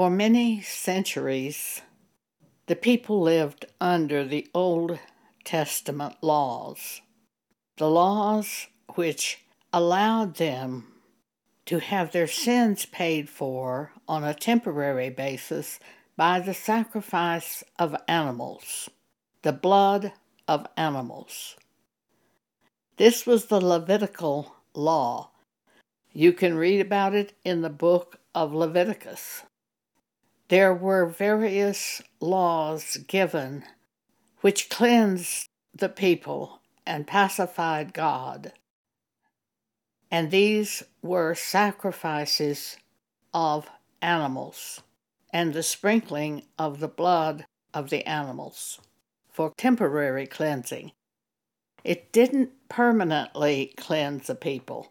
For many centuries, the people lived under the Old Testament laws, the laws which allowed them to have their sins paid for on a temporary basis by the sacrifice of animals, the blood of animals. This was the Levitical law. You can read about it in the book of Leviticus. There were various laws given which cleansed the people and pacified God. And these were sacrifices of animals and the sprinkling of the blood of the animals for temporary cleansing. It didn't permanently cleanse the people,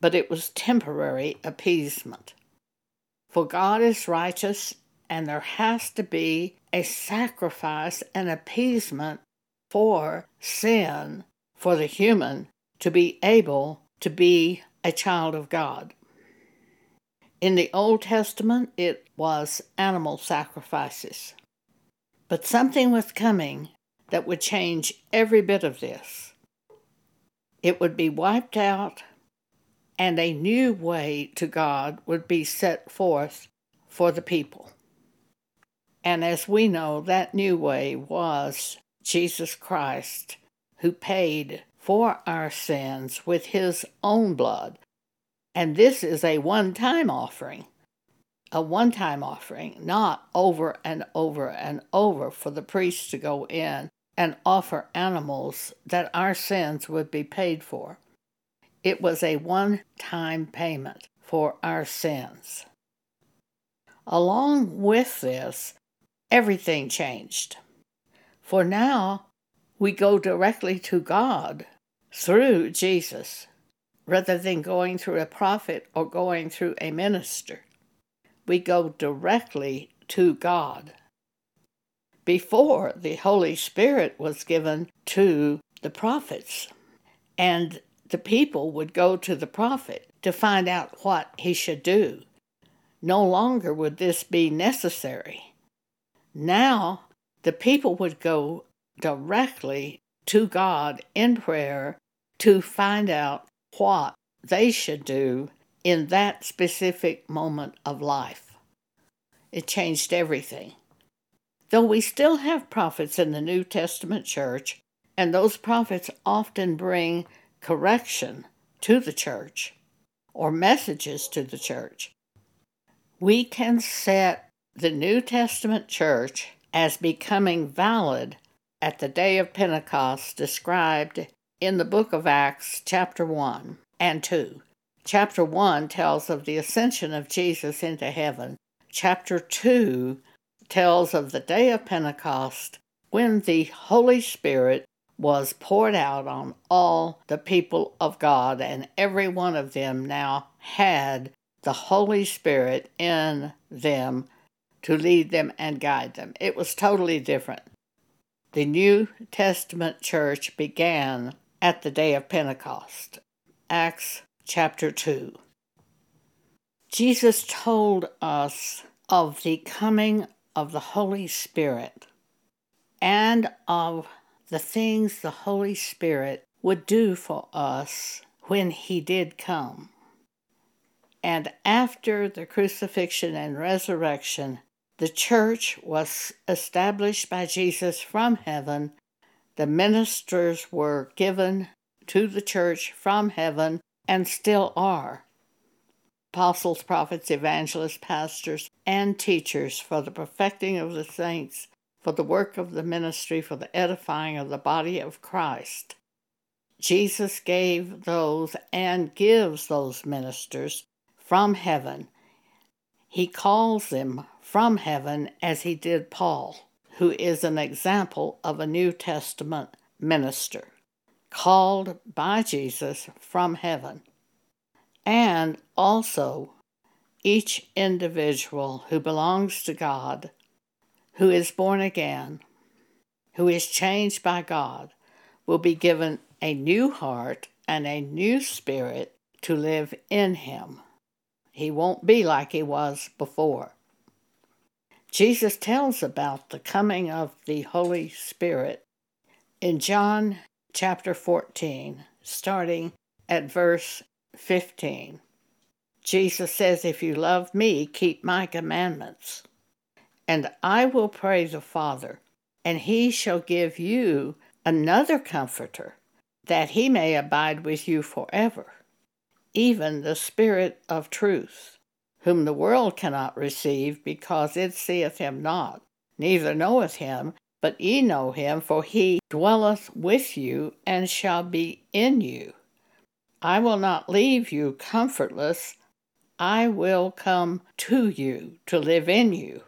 but it was temporary appeasement. For God is righteous, and there has to be a sacrifice and appeasement for sin for the human to be able to be a child of God. In the Old Testament, it was animal sacrifices. But something was coming that would change every bit of this. It would be wiped out, and a new way to God would be set forth for the people. And as we know, that new way was Jesus Christ, who paid for our sins with his own blood. And this is a one time offering. A one time offering, not over and over and over for the priest to go in and offer animals that our sins would be paid for. It was a one time payment for our sins. Along with this, everything changed. For now, we go directly to God through Jesus rather than going through a prophet or going through a minister. We go directly to God. Before, the Holy Spirit was given to the prophets, and the people would go to the prophet to find out what he should do. No longer would this be necessary. Now, the people would go directly to God in prayer to find out what they should do in that specific moment of life. It changed everything. Though we still have prophets in the New Testament church, and those prophets often bring correction to the church or messages to the church, we can set the New Testament church as becoming valid at the day of Pentecost described in the book of Acts, chapter 1 and 2. Chapter 1 tells of the ascension of Jesus into heaven. Chapter 2 tells of the day of Pentecost when the Holy Spirit was poured out on all the people of God, and every one of them now had the Holy Spirit in them to lead them and guide them. It was totally different. The New Testament church began at the day of Pentecost. Acts chapter 2. Jesus told us of the coming of the Holy Spirit and of the things the Holy Spirit would do for us when He did come. And after the crucifixion and resurrection, the church was established by Jesus from heaven. The ministers were given to the church from heaven and still are. Apostles, prophets, evangelists, pastors, and teachers for the perfecting of the saints, for the work of the ministry, for the edifying of the body of Christ. Jesus gave those and gives those ministers from heaven. He calls them from heaven as he did Paul, who is an example of a New Testament minister, called by Jesus from heaven. And also, each individual who belongs to God, who is born again, who is changed by God, will be given a new heart and a new spirit to live in him. He won't be like he was before. Jesus tells about the coming of the Holy Spirit in John chapter 14, starting at verse 15. Jesus says, If you love me, keep my commandments. And I will pray the Father, and he shall give you another comforter, that he may abide with you forever, even the Spirit of truth, whom the world cannot receive, because it seeth him not, neither knoweth him, but ye know him, for he dwelleth with you and shall be in you. I will not leave you comfortless, I will come to you to live in you.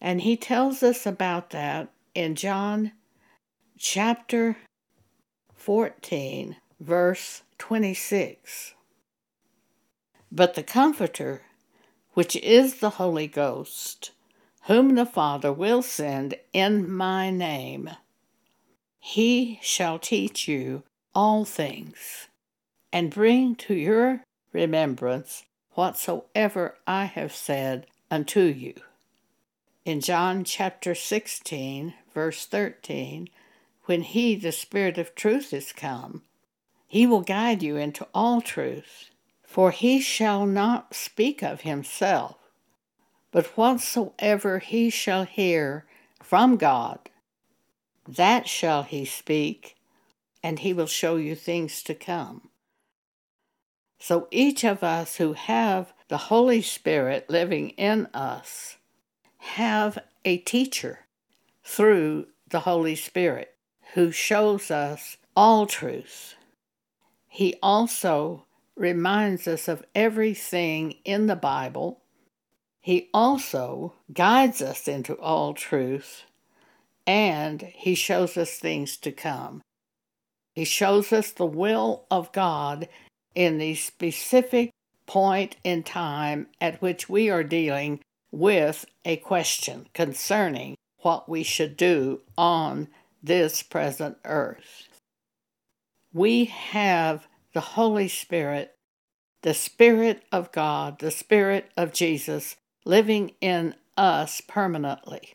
And he tells us about that in John chapter 14, verse 26. But the Comforter, which is the Holy Ghost, whom the Father will send in my name, he shall teach you all things, and bring to your remembrance whatsoever I have said unto you. In John chapter 16, verse 13, when He, the Spirit of truth, is come, He will guide you into all truth. For He shall not speak of Himself, but whatsoever He shall hear from God, that shall He speak, and He will show you things to come. So each of us who have the Holy Spirit living in us have a teacher through the Holy Spirit who shows us all truth. He also reminds us of everything in the Bible. He also guides us into all truth, and he shows us things to come. He shows us the will of God in the specific point in time at which we are dealing with a question concerning what we should do on this present earth. We have the Holy Spirit, the Spirit of God, the Spirit of Jesus living in us permanently,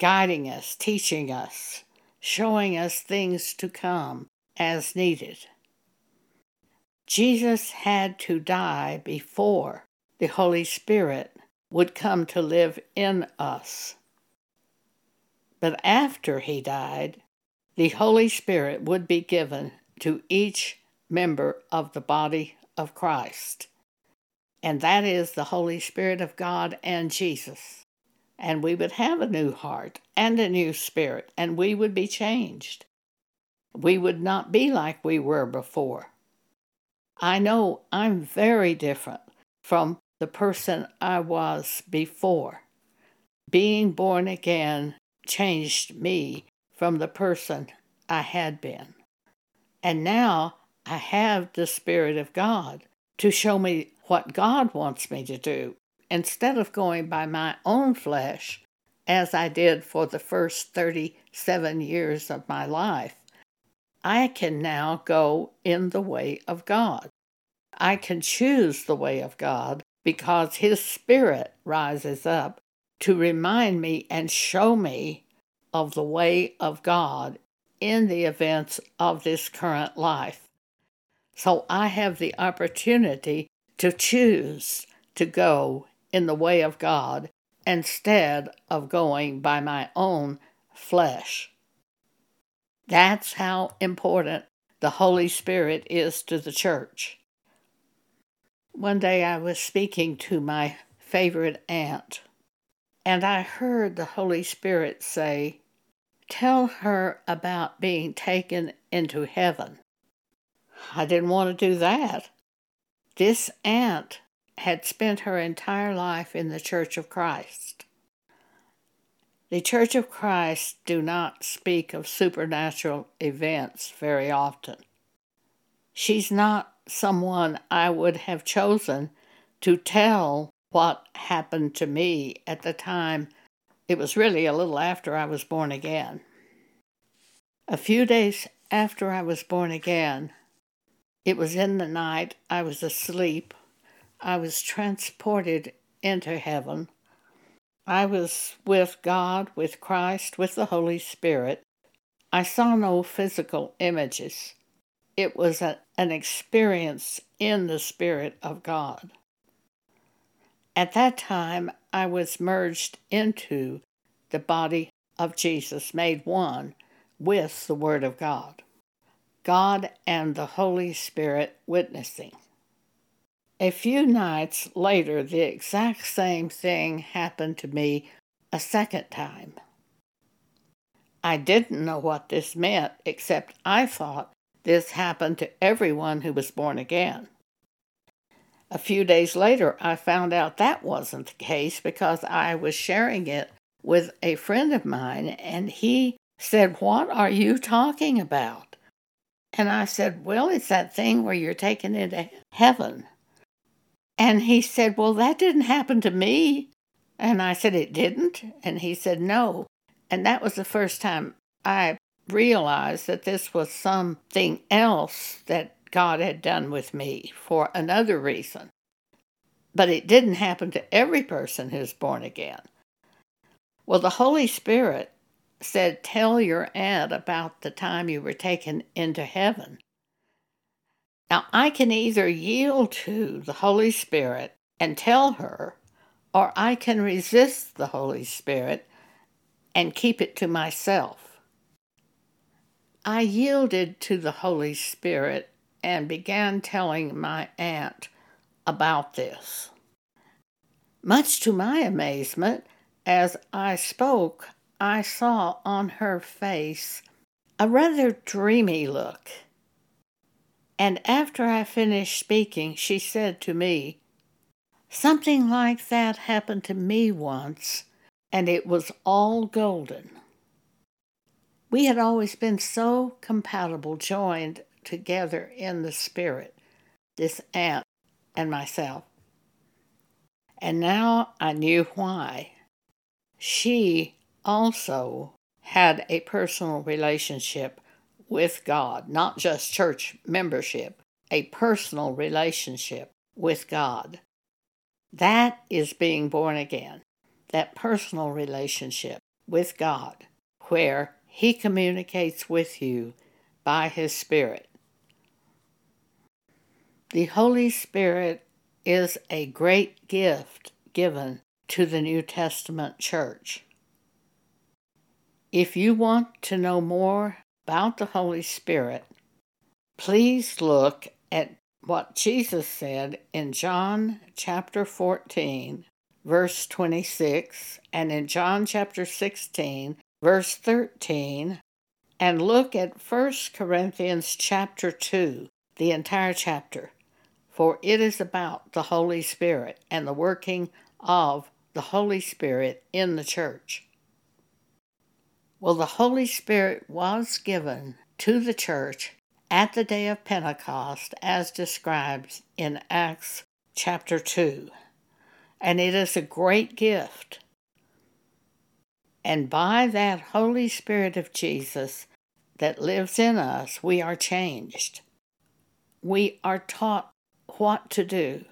guiding us, teaching us, showing us things to come as needed. Jesus had to die before the Holy Spirit would come to live in us. But after he died, the Holy Spirit would be given to each member of the body of Christ. And that is the Holy Spirit of God and Jesus. And we would have a new heart and a new spirit, and we would be changed. We would not be like we were before. I know I'm very different from the person I was before. Being born again changed me from the person I had been. And now I have the Spirit of God to show me what God wants me to do instead of going by my own flesh as I did for the first 37 years of my life. I can now go in the way of God. I can choose the way of God because His Spirit rises up to remind me and show me of the way of God in the events of this current life. So I have the opportunity to choose to go in the way of God instead of going by my own flesh. That's how important the Holy Spirit is to the church. One day I was speaking to my favorite aunt, and I heard the Holy Spirit say, Tell her about being taken into heaven. I didn't want to do that. This aunt had spent her entire life in the Church of Christ. The Church of Christ do not speak of supernatural events very often. She's not someone I would have chosen to tell what happened to me at the time. It was really a little after I was born again. A few days after I was born again, it was in the night, I was asleep, I was transported into heaven. I was with God, with Christ, with the Holy Spirit. I saw no physical images. It was a, an experience in the Spirit of God. At that time, I was merged into the body of Jesus, made one with the Word of God. God and the Holy Spirit witnessing. A few nights later, the exact same thing happened to me a second time. I didn't know what this meant, except I thought this happened to everyone who was born again. A few days later, I found out that wasn't the case because I was sharing it with a friend of mine, and he said, What are you talking about? And I said, Well, it's that thing where you're taken into heaven. And he said, Well, that didn't happen to me. And I said, It didn't? And he said, No. And that was the first time I realized that this was something else that God had done with me for another reason. But it didn't happen to every person who's born again. Well, the Holy Spirit said, Tell your aunt about the time you were taken into heaven. Now, I can either yield to the Holy Spirit and tell her, or I can resist the Holy Spirit and keep it to myself. I yielded to the Holy Spirit and began telling my aunt about this. Much to my amazement, as I spoke, I saw on her face a rather dreamy look. And after I finished speaking, she said to me, Something like that happened to me once, and it was all golden. We had always been so compatible, joined together in the spirit, this aunt and myself. And now I knew why. She also had a personal relationship with God, not just church membership, a personal relationship with God. That is being born again, that personal relationship with God, where He communicates with you by His Spirit. The Holy Spirit is a great gift given to the New Testament church. If you want to know more about the Holy Spirit, please look at what Jesus said in John chapter 14, verse 26, and in John chapter 16, verse 13, and look at 1 Corinthians chapter 2, the entire chapter, for it is about the Holy Spirit and the working of the Holy Spirit in the church. Well, the Holy Spirit was given to the church at the day of Pentecost as described in Acts chapter 2. And it is a great gift. And by that Holy Spirit of Jesus that lives in us, we are changed. We are taught what to do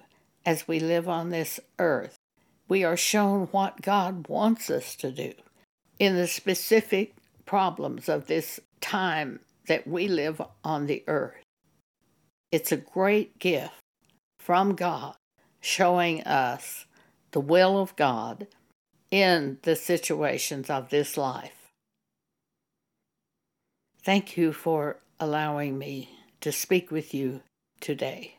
as we live on this earth. We are shown what God wants us to do in the specific problems of this time that we live on the earth. It's a great gift from God showing us the will of God in the situations of this life. Thank you for allowing me to speak with you today.